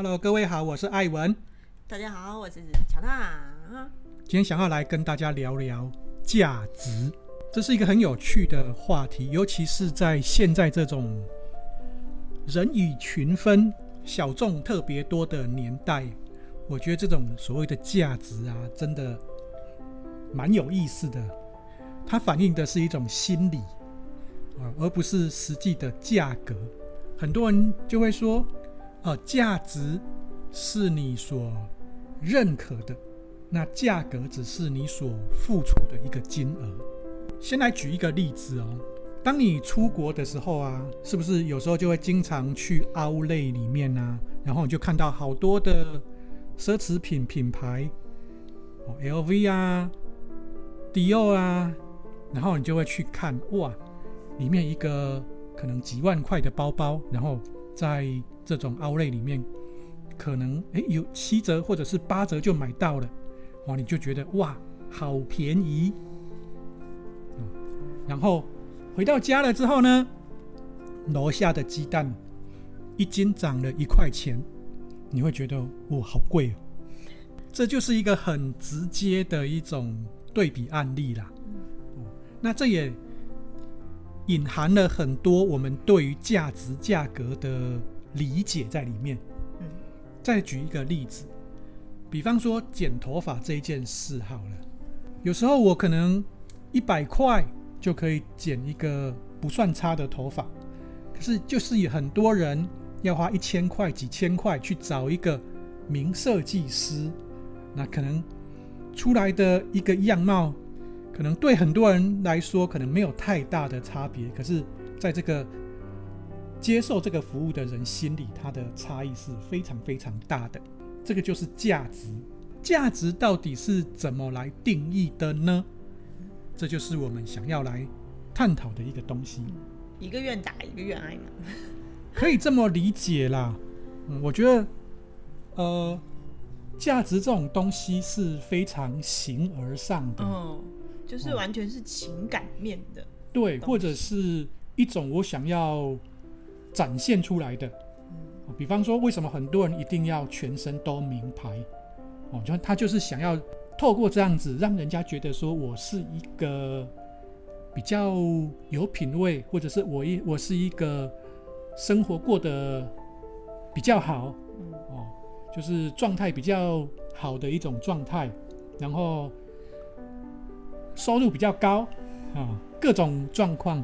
Hello，各位好，我是艾文。大家好，我是乔娜。今天想要来跟大家聊聊价值，这是一个很有趣的话题，尤其是在现在这种人以群分、小众特别多的年代，我觉得这种所谓的价值啊，真的蛮有意思的。它反映的是一种心理啊，而不是实际的价格。很多人就会说，价值是你所认可的。那价格只是你所付出的一个金额。先来举一个例子哦，当你出国的时候啊，是不是有时候就会经常去 Outlet 里面啊，然后你就看到好多的奢侈品品牌，哦，LV 啊，Dior 啊，然后你就会去看，哇，里面一个可能几万块的包包，然后在这种凹类里面，可能诶有七折或者是八折就买到了。哇，你就觉得哇，好便宜，然后回到家了之后呢，楼下的鸡蛋一斤涨了一块钱，你会觉得哇，好贵哦。这就是一个很直接的一种对比案例啦。那这也隐含了很多我们对于价值、价格的理解在里面。再举一个例子。比方说剪头发这一件事好了，有时候我可能一百块就可以剪一个不算差的头发，可是就是有很多人要花一千块、几千块去找一个名设计师，那可能出来的一个样貌，可能对很多人来说可能没有太大的差别，可是在这个接受这个服务的人心里，它的差异是非常非常大的。这个就是价值，价值到底是怎么来定义的呢？这就是我们想要来探讨的一个东西。一个愿打，一个愿挨嘛，可以这么理解啦。嗯，我觉得，呃，价值这种东西是非常形而上的，哦，就是完全是情感面的，对，或者是一种我想要展现出来的。比方说，为什么很多人一定要全身都名牌？哦，就他就是想要透过这样子，让人家觉得说我是一个比较有品味，或者是我一我是一个生活过得比较好，哦，就是状态比较好的一种状态，然后收入比较高啊，各种状况，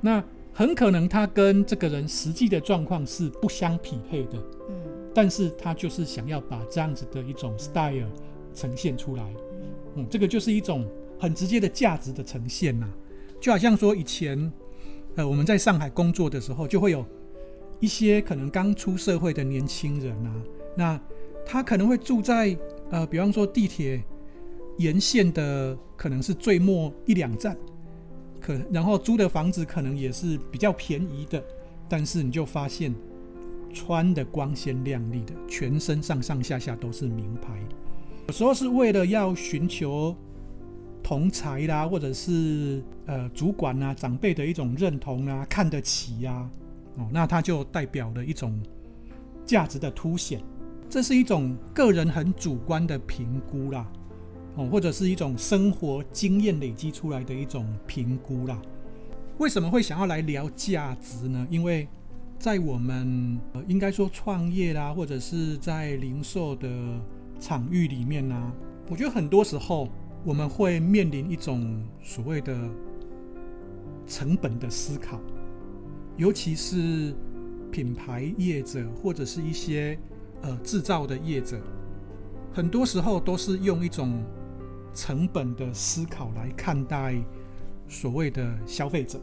那。很可能他跟这个人实际的状况是不相匹配的，嗯，但是他就是想要把这样子的一种 style 呈现出来，嗯，这个就是一种很直接的价值的呈现呐，就好像说以前，呃，我们在上海工作的时候，就会有一些可能刚出社会的年轻人啊，那他可能会住在呃，比方说地铁沿线的，可能是最末一两站。可然后租的房子可能也是比较便宜的，但是你就发现穿的光鲜亮丽的，全身上上下下都是名牌。有时候是为了要寻求同才啦，或者是呃主管啊、长辈的一种认同啊、看得起呀、啊，哦，那它就代表了一种价值的凸显。这是一种个人很主观的评估啦。或者是一种生活经验累积出来的一种评估啦。为什么会想要来聊价值呢？因为在我们呃，应该说创业啦，或者是在零售的场域里面呢，我觉得很多时候我们会面临一种所谓的成本的思考，尤其是品牌业者或者是一些呃制造的业者，很多时候都是用一种。成本的思考来看待所谓的消费者，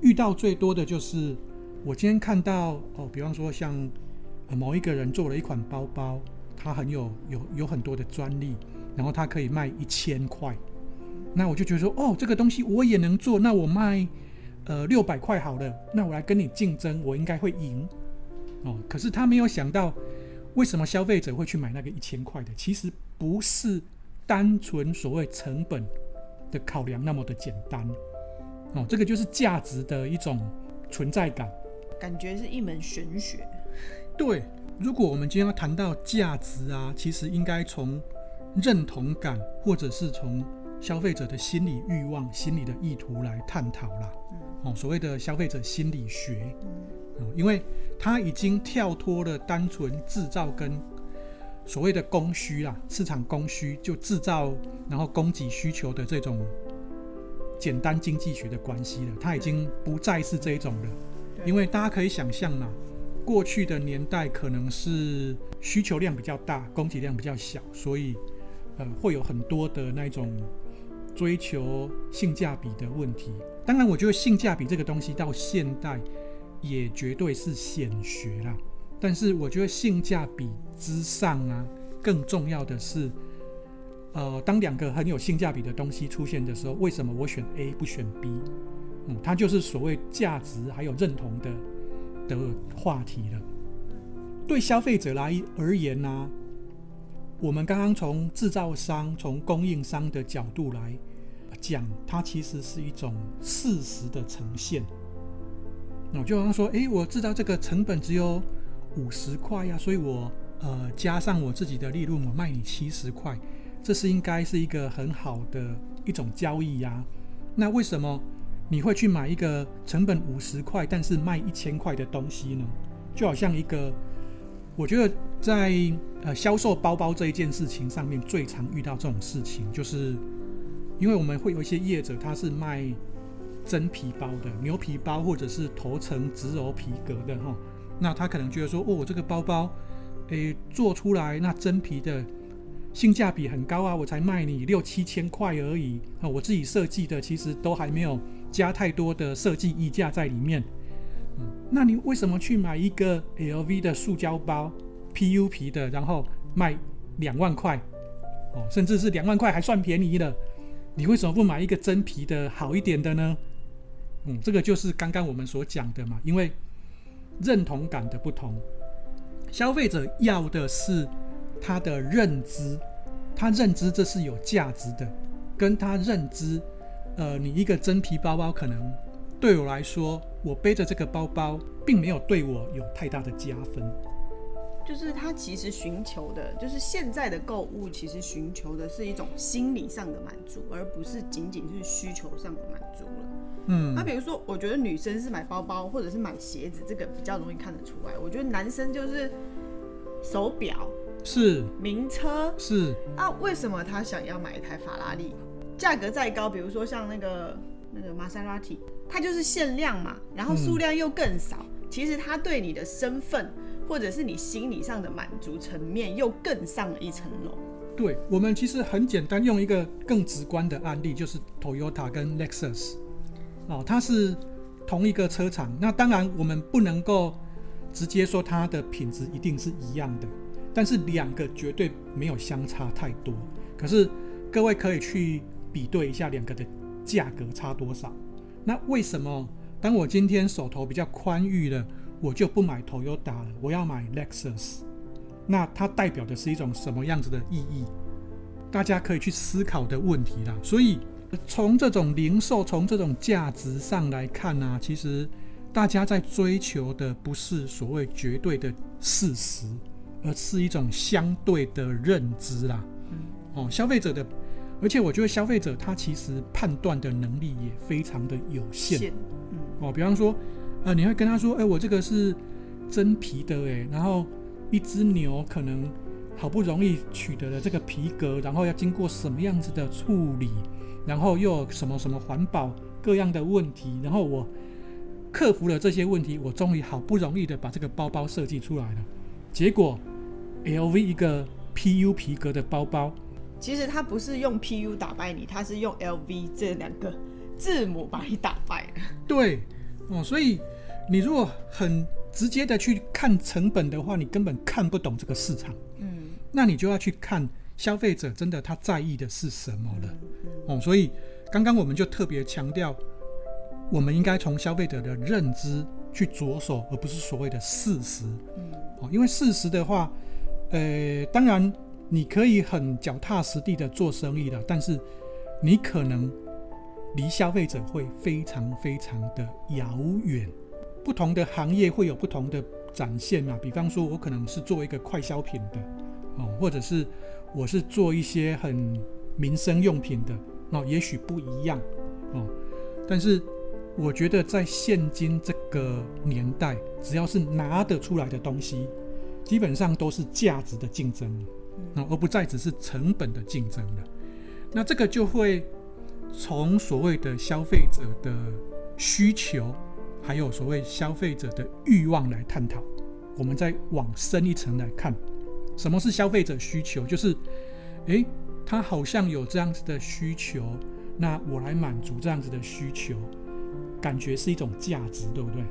遇到最多的就是我今天看到哦，比方说像某一个人做了一款包包，他很有有有很多的专利，然后他可以卖一千块，那我就觉得说哦，这个东西我也能做，那我卖呃六百块好了，那我来跟你竞争，我应该会赢哦。可是他没有想到，为什么消费者会去买那个一千块的？其实不是。单纯所谓成本的考量那么的简单。哦，这个就是价值的一种存在感，感觉是一门玄学。对，如果我们今天要谈到价值啊，其实应该从认同感，或者是从消费者的心理欲望、心理的意图来探讨啦。哦，所谓的消费者心理学，哦，因为它已经跳脱了单纯制造跟所谓的供需啦，市场供需就制造，然后供给需求的这种简单经济学的关系了。它已经不再是这一种了，因为大家可以想象嘛，过去的年代可能是需求量比较大，供给量比较小，所以呃会有很多的那种追求性价比的问题。当然，我觉得性价比这个东西到现代也绝对是显学啦。但是我觉得性价比之上啊，更重要的是，呃，当两个很有性价比的东西出现的时候，为什么我选 A 不选 B？嗯，它就是所谓价值还有认同的的话题了。对消费者来而言呢，我们刚刚从制造商、从供应商的角度来讲，它其实是一种事实的呈现。那就好像说，诶，我知道这个成本只有。五十块呀，所以我呃加上我自己的利润，我卖你七十块，这是应该是一个很好的一种交易呀。那为什么你会去买一个成本五十块，但是卖一千块的东西呢？就好像一个，我觉得在呃销售包包这一件事情上面，最常遇到这种事情，就是因为我们会有一些业者，他是卖真皮包的，牛皮包或者是头层植鞣皮革的哈。那他可能觉得说，哦，我这个包包，诶，做出来那真皮的性价比很高啊，我才卖你六七千块而已啊，我自己设计的其实都还没有加太多的设计溢价在里面。嗯，那你为什么去买一个 LV 的塑胶包，PU 皮的，然后卖两万块？哦，甚至是两万块还算便宜的，你为什么不买一个真皮的好一点的呢？嗯，这个就是刚刚我们所讲的嘛，因为。认同感的不同，消费者要的是他的认知，他认知这是有价值的，跟他认知，呃，你一个真皮包包可能对我来说，我背着这个包包，并没有对我有太大的加分。就是他其实寻求的，就是现在的购物，其实寻求的是一种心理上的满足，而不是仅仅是需求上的满足了。嗯，那比如说，我觉得女生是买包包或者是买鞋子，这个比较容易看得出来。我觉得男生就是手表是名车是啊，为什么他想要买一台法拉利？价格再高，比如说像那个那个玛莎拉蒂，它就是限量嘛，然后数量又更少。嗯、其实他对你的身份。或者是你心理上的满足层面又更上了一层楼。对，我们其实很简单，用一个更直观的案例，就是 Toyota 跟 Lexus，哦，它是同一个车厂。那当然，我们不能够直接说它的品质一定是一样的，但是两个绝对没有相差太多。可是各位可以去比对一下两个的价格差多少。那为什么当我今天手头比较宽裕了？我就不买 Toyota 了，我要买 Lexus。那它代表的是一种什么样子的意义？大家可以去思考的问题啦。所以从这种零售，从这种价值上来看呢、啊，其实大家在追求的不是所谓绝对的事实，而是一种相对的认知啦。哦，消费者的，而且我觉得消费者他其实判断的能力也非常的有限。嗯哦，比方说。啊，你会跟他说，哎、欸，我这个是真皮的，哎，然后一只牛可能好不容易取得了这个皮革，然后要经过什么样子的处理，然后又有什么什么环保各样的问题，然后我克服了这些问题，我终于好不容易的把这个包包设计出来了。结果，LV 一个 PU 皮革的包包，其实它不是用 PU 打败你，它是用 LV 这两个字母把你打败了。对，哦，所以。你如果很直接的去看成本的话，你根本看不懂这个市场。嗯，那你就要去看消费者真的他在意的是什么了。哦，所以刚刚我们就特别强调，我们应该从消费者的认知去着手，而不是所谓的事实。嗯，哦，因为事实的话，呃，当然你可以很脚踏实地的做生意了，但是你可能离消费者会非常非常的遥远。不同的行业会有不同的展现嘛，比方说我可能是做一个快消品的，哦，或者是我是做一些很民生用品的，那也许不一样，哦，但是我觉得在现今这个年代，只要是拿得出来的东西，基本上都是价值的竞争，那，而不再只是成本的竞争了。那这个就会从所谓的消费者的需求，还有所谓消费者的欲望来探讨。我们再往深一层来看，什么是消费者需求？就是，诶，他好像有这样子的需求，那我来满足这样子的需求，感觉是一种价值，对不对？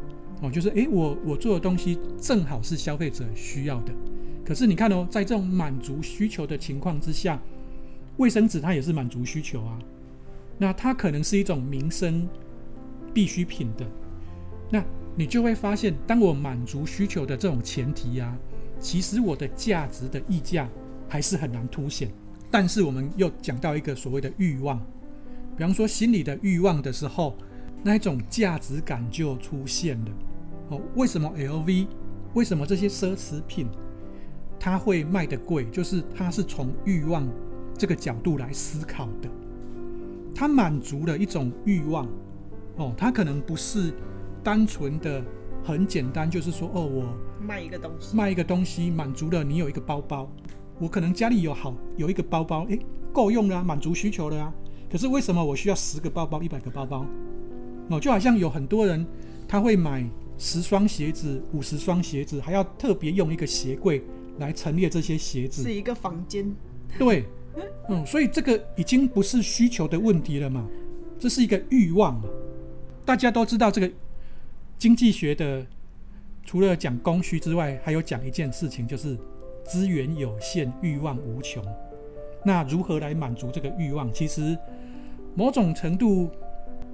哦，就是诶，我我做的东西正好是消费者需要的。可是你看哦，在这种满足需求的情况之下。卫生纸它也是满足需求啊，那它可能是一种民生必需品的，那你就会发现，当我满足需求的这种前提啊，其实我的价值的溢价还是很难凸显。但是我们又讲到一个所谓的欲望，比方说心理的欲望的时候，那一种价值感就出现了。哦，为什么 LV？为什么这些奢侈品它会卖得贵？就是它是从欲望。这个角度来思考的，它满足了一种欲望，哦，它可能不是单纯的很简单，就是说，哦，我卖一个东西，卖一个东西满足了你有一个包包，我可能家里有好有一个包包，诶，够用了啊，满足需求了啊。可是为什么我需要十个包包、一百个包包？哦，就好像有很多人他会买十双鞋子、五十双鞋子，还要特别用一个鞋柜来陈列这些鞋子，是一个房间，对。嗯，所以这个已经不是需求的问题了嘛，这是一个欲望。大家都知道这个经济学的，除了讲供需之外，还有讲一件事情，就是资源有限，欲望无穷。那如何来满足这个欲望？其实某种程度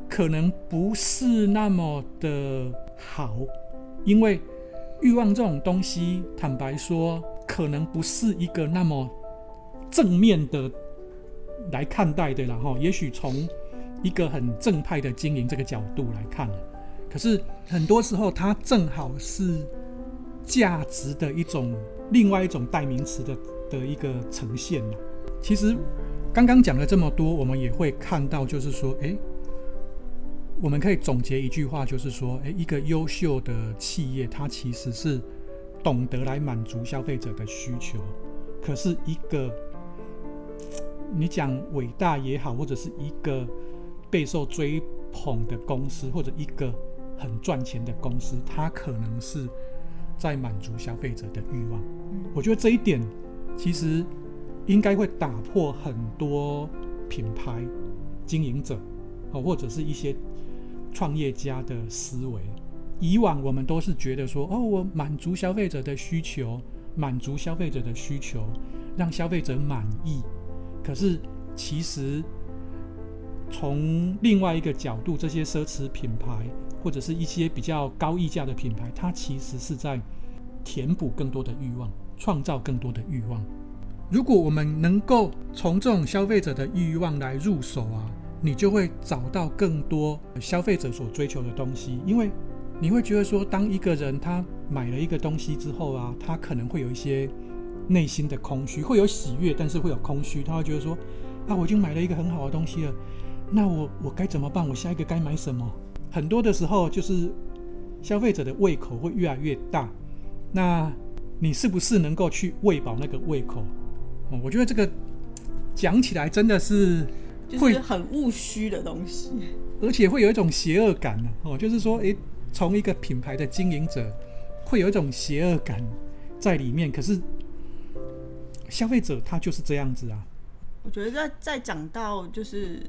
可能不是那么的好，因为欲望这种东西，坦白说，可能不是一个那么。正面的来看待的，然后也许从一个很正派的经营这个角度来看，可是很多时候它正好是价值的一种另外一种代名词的的一个呈现。其实刚刚讲了这么多，我们也会看到，就是说，诶，我们可以总结一句话，就是说，诶，一个优秀的企业，它其实是懂得来满足消费者的需求，可是一个。你讲伟大也好，或者是一个备受追捧的公司，或者一个很赚钱的公司，它可能是在满足消费者的欲望。我觉得这一点其实应该会打破很多品牌经营者哦，或者是一些创业家的思维。以往我们都是觉得说，哦，我满足消费者的需求，满足消费者的需求，让消费者满意。可是，其实从另外一个角度，这些奢侈品牌或者是一些比较高溢价的品牌，它其实是在填补更多的欲望，创造更多的欲望。如果我们能够从这种消费者的欲望来入手啊，你就会找到更多消费者所追求的东西。因为你会觉得说，当一个人他买了一个东西之后啊，他可能会有一些。内心的空虚，会有喜悦，但是会有空虚。他会觉得说：“啊，我已经买了一个很好的东西了，那我我该怎么办？我下一个该买什么？”很多的时候，就是消费者的胃口会越来越大。那你是不是能够去喂饱那个胃口？哦，我觉得这个讲起来真的是会就是很务虚的东西，而且会有一种邪恶感哦。就是说，诶，从一个品牌的经营者会有一种邪恶感在里面，可是。消费者他就是这样子啊。我觉得在在讲到就是，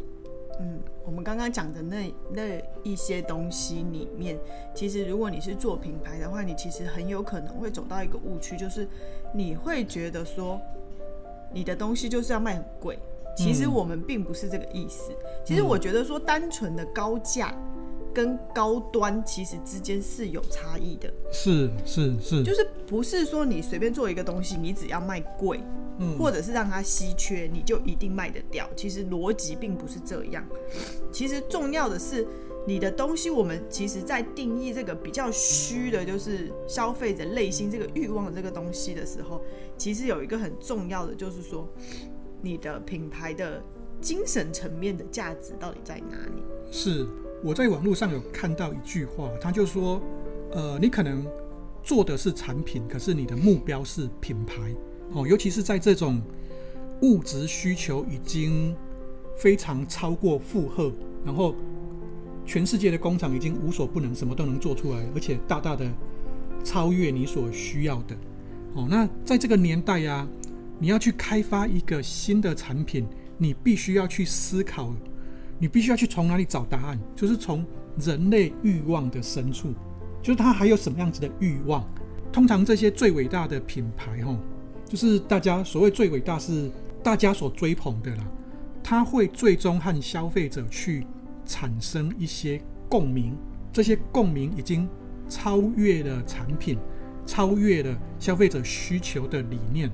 嗯，我们刚刚讲的那那一些东西里面，其实如果你是做品牌的话，你其实很有可能会走到一个误区，就是你会觉得说，你的东西就是要卖很贵。其实我们并不是这个意思。其实我觉得说，单纯的高价。跟高端其实之间是有差异的，是是是，就是不是说你随便做一个东西，你只要卖贵，嗯，或者是让它稀缺，你就一定卖得掉。其实逻辑并不是这样。其实重要的是你的东西，我们其实在定义这个比较虚的，就是消费者内心这个欲望的这个东西的时候，其实有一个很重要的，就是说你的品牌的精神层面的价值到底在哪里？是我在网络上有看到一句话，他就说，呃，你可能做的是产品，可是你的目标是品牌哦，尤其是在这种物质需求已经非常超过负荷，然后。全世界的工厂已经无所不能，什么都能做出来，而且大大的超越你所需要的。哦，那在这个年代呀，你要去开发一个新的产品，你必须要去思考，你必须要去从哪里找答案，就是从人类欲望的深处，就是他还有什么样子的欲望。通常这些最伟大的品牌，哈，就是大家所谓最伟大是大家所追捧的啦，他会最终和消费者去。产生一些共鸣，这些共鸣已经超越了产品，超越了消费者需求的理念，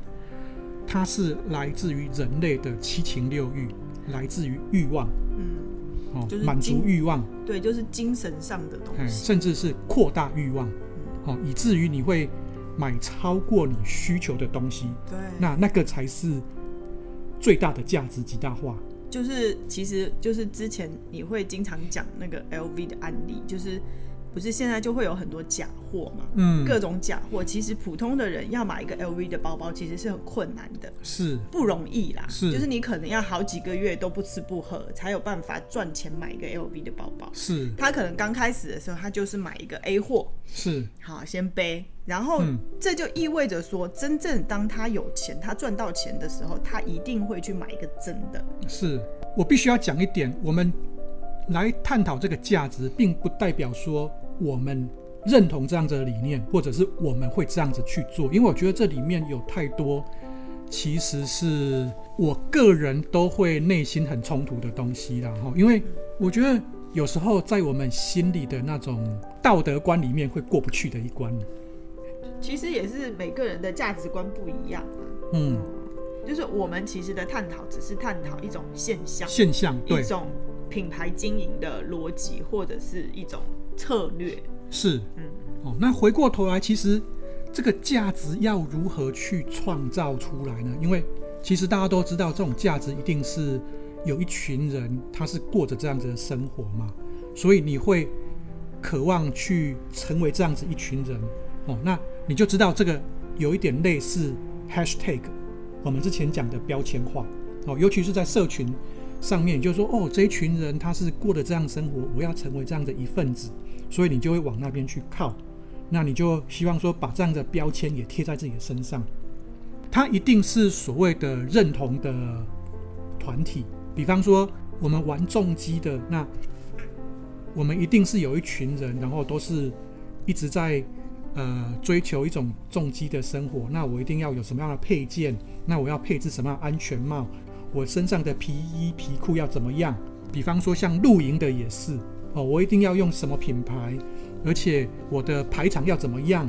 它是来自于人类的七情六欲，来自于欲望，嗯，哦，就是满足欲望，对，就是精神上的东西，甚至是扩大欲望，哦，以至于你会买超过你需求的东西，对，那那个才是最大的价值极大化。就是，其实就是之前你会经常讲那个 LV 的案例，就是不是现在就会有很多假货嘛？嗯，各种假货，其实普通的人要买一个 LV 的包包，其实是很困难的，是不容易啦。是，就是你可能要好几个月都不吃不喝，才有办法赚钱买一个 LV 的包包。是，他可能刚开始的时候，他就是买一个 A 货，是，好先背。然后，这就意味着说，真正当他有钱，他赚到钱的时候，他一定会去买一个真的。是，我必须要讲一点，我们来探讨这个价值，并不代表说我们认同这样子的理念，或者是我们会这样子去做。因为我觉得这里面有太多，其实是我个人都会内心很冲突的东西然后，因为我觉得有时候在我们心里的那种道德观里面会过不去的一关。其实也是每个人的价值观不一样，嗯，就是我们其实的探讨只是探讨一种现象，现象，对，一种品牌经营的逻辑或者是一种策略，是，嗯，哦，那回过头来，其实这个价值要如何去创造出来呢？因为其实大家都知道，这种价值一定是有一群人他是过着这样子的生活嘛，所以你会渴望去成为这样子一群人，哦，那。你就知道这个有一点类似 hashtag，我们之前讲的标签化哦，尤其是在社群上面，就是说哦，这一群人他是过的这样生活，我要成为这样的一份子，所以你就会往那边去靠，那你就希望说把这样的标签也贴在自己的身上，它一定是所谓的认同的团体，比方说我们玩重机的，那我们一定是有一群人，然后都是一直在。呃，追求一种重机的生活，那我一定要有什么样的配件？那我要配置什么样安全帽？我身上的皮衣皮裤要怎么样？比方说像露营的也是哦，我一定要用什么品牌？而且我的排场要怎么样？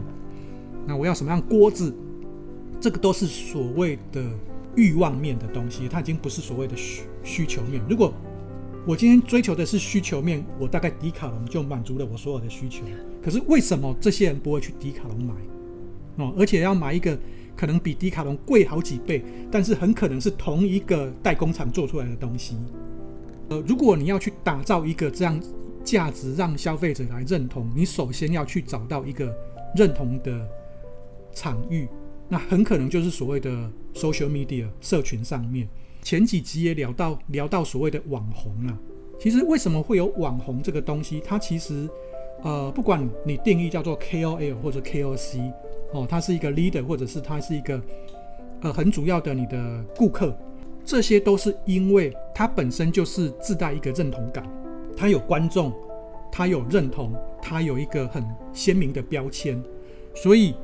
那我要什么样锅子？这个都是所谓的欲望面的东西，它已经不是所谓的需需求面。如果我今天追求的是需求面，我大概迪卡侬就满足了我所有的需求。可是为什么这些人不会去迪卡侬买？哦，而且要买一个可能比迪卡侬贵好几倍，但是很可能是同一个代工厂做出来的东西。呃，如果你要去打造一个这样价值让消费者来认同，你首先要去找到一个认同的场域，那很可能就是所谓的 social media 社群上面。前几集也聊到聊到所谓的网红啊，其实为什么会有网红这个东西？它其实呃，不管你定义叫做 KOL 或者 KOC 哦，它是一个 leader 或者是它是一个呃很主要的你的顾客，这些都是因为它本身就是自带一个认同感，它有观众，它有认同，它有一个很鲜明的标签，所以。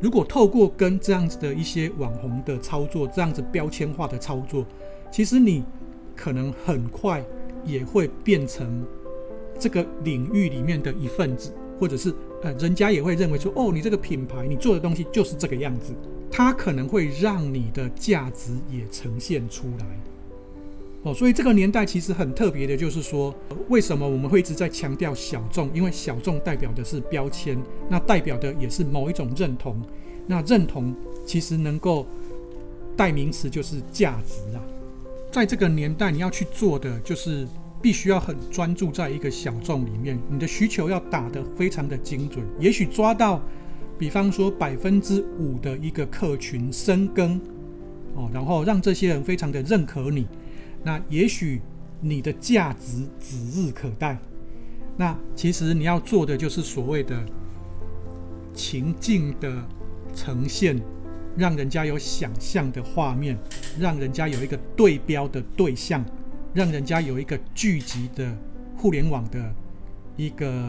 如果透过跟这样子的一些网红的操作，这样子标签化的操作，其实你可能很快也会变成这个领域里面的一份子，或者是呃，人家也会认为说，哦，你这个品牌你做的东西就是这个样子，它可能会让你的价值也呈现出来。哦，所以这个年代其实很特别的，就是说，为什么我们会一直在强调小众？因为小众代表的是标签，那代表的也是某一种认同。那认同其实能够代名词就是价值啊。在这个年代，你要去做的就是必须要很专注在一个小众里面，你的需求要打得非常的精准，也许抓到，比方说百分之五的一个客群深耕哦，然后让这些人非常的认可你。那也许你的价值指日可待。那其实你要做的就是所谓的情境的呈现，让人家有想象的画面，让人家有一个对标的对象，让人家有一个聚集的互联网的一个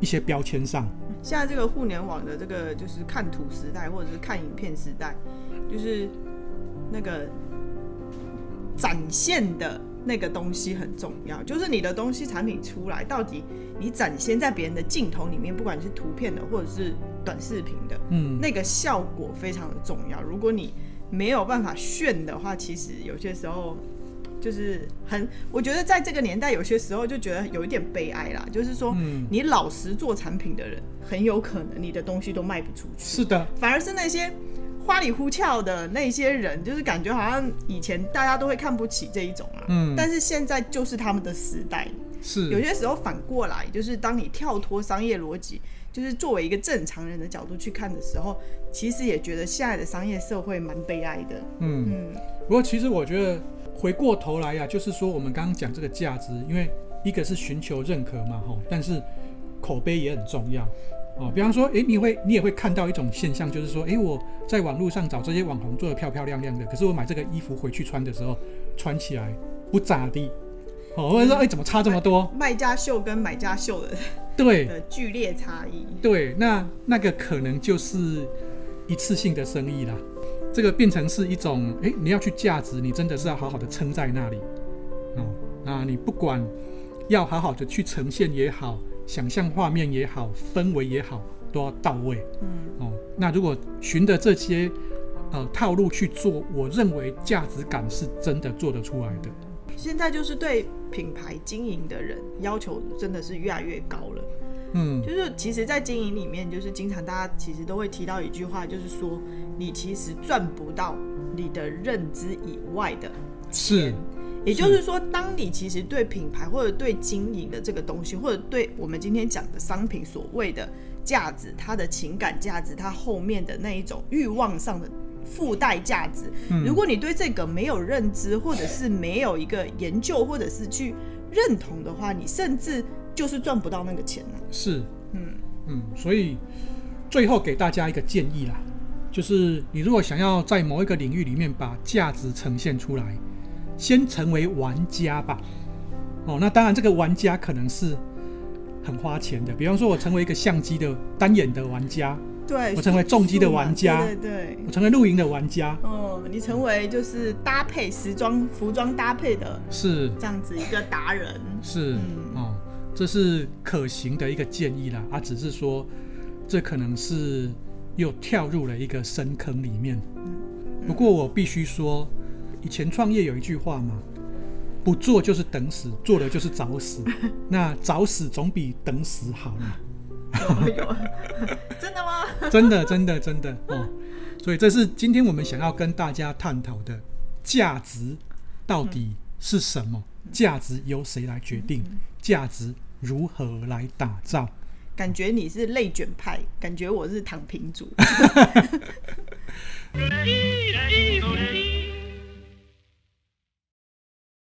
一些标签上。现在这个互联网的这个就是看图时代，或者是看影片时代，就是那个。展现的那个东西很重要，就是你的东西产品出来，到底你展现在别人的镜头里面，不管是图片的或者是短视频的，嗯，那个效果非常的重要。如果你没有办法炫的话，其实有些时候就是很，我觉得在这个年代，有些时候就觉得有一点悲哀啦。就是说，你老实做产品的人，很有可能你的东西都卖不出去。是的，反而是那些。花里胡俏的那些人，就是感觉好像以前大家都会看不起这一种啊。嗯。但是现在就是他们的时代。是。有些时候反过来，就是当你跳脱商业逻辑，就是作为一个正常人的角度去看的时候，其实也觉得现在的商业社会蛮悲哀的。嗯嗯。不过其实我觉得回过头来呀、啊，就是说我们刚刚讲这个价值，因为一个是寻求认可嘛，吼，但是口碑也很重要。哦，比方说，诶，你会你也会看到一种现象，就是说，诶，我在网络上找这些网红做的漂漂亮亮的，可是我买这个衣服回去穿的时候，穿起来不咋地。哦，或者说，诶，怎么差这么多？卖家秀跟买家秀的对的剧烈差异。对，那那个可能就是一次性的生意啦。这个变成是一种，诶，你要去价值，你真的是要好好的撑在那里。哦，那你不管要好好的去呈现也好。想象画面也好，氛围也好，都要到位。嗯，哦，那如果循着这些呃套路去做，我认为价值感是真的做得出来的。现在就是对品牌经营的人要求真的是越来越高了。嗯，就是其实，在经营里面，就是经常大家其实都会提到一句话，就是说你其实赚不到你的认知以外的钱。是。也就是说，当你其实对品牌或者对经营的这个东西，或者对我们今天讲的商品所谓的价值，它的情感价值，它后面的那一种欲望上的附带价值，如果你对这个没有认知，或者是没有一个研究，或者是去认同的话，你甚至就是赚不到那个钱了。是，嗯嗯，所以最后给大家一个建议啦，就是你如果想要在某一个领域里面把价值呈现出来。先成为玩家吧，哦，那当然这个玩家可能是很花钱的，比方说我成为一个相机的单眼的玩家，对，我成为重机的玩家，对对对，我成为露营的玩家，哦，你成为就是搭配时装服装搭配的，是。这样子一个达人，是，哦，这是可行的一个建议啦，啊，只是说这可能是又跳入了一个深坑里面，不过我必须说。以前创业有一句话嘛，不做就是等死，做了就是找死。那找死总比等死好嘛？真的吗？真的真的真的哦。所以这是今天我们想要跟大家探讨的价值到底是什么？价值由谁来决定？价值如何来打造？感觉你是内卷派，感觉我是躺平族。